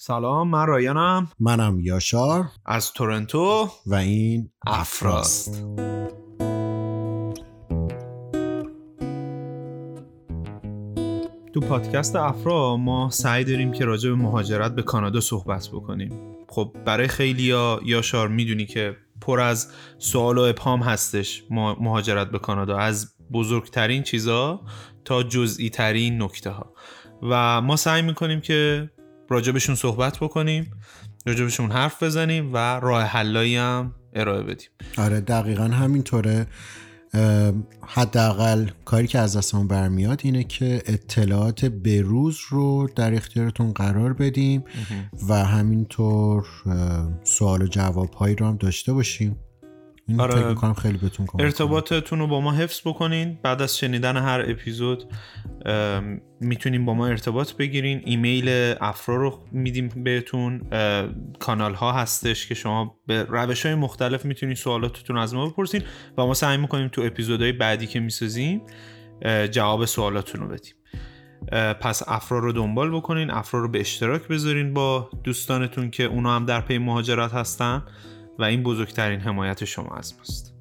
سلام من رایانم. منم یاشار. از تورنتو. و این افراست. تو پادکست افرا ما سعی داریم که راجع به مهاجرت به کانادا صحبت بکنیم. خب برای خیلی یا یاشار می‌دونی که پر از سوال و ابهام هستش مهاجرت به کانادا از بزرگترین چیزا تا جزئی ترین نکته ها و ما سعی می‌کنیم که راجبشون صحبت بکنیم راجبشون حرف بزنیم و راه حلایی هم ارائه بدیم. آره دقیقا همینطوره. حداقل کاری که از دستمون برمیاد اینه که اطلاعات بروز رو در اختیارتون قرار بدیم و همینطور سوال و جواب هایی رو هم داشته باشیم. این آره. فکر خیلی بهتون ارتباطتون رو با ما حفظ بکنین. بعد از شنیدن هر اپیزود می‌تونیم با ما ارتباط بگیرین. ایمیل افرا رو میدیم بهتون. کانال ها هستش که شما به روش های مختلف می‌تونین سوالاتتون از ما بپرسین و ما سعی می‌کنیم تو اپیزودهای بعدی که می‌سازیم جواب سوالاتون رو بدیم. پس افرا رو دنبال بکنین. افرا رو به اشتراک بذارین با دوستانتون که اونا هم در پی مهاجرت هستن. و این بزرگترین حمایت شما از ماست.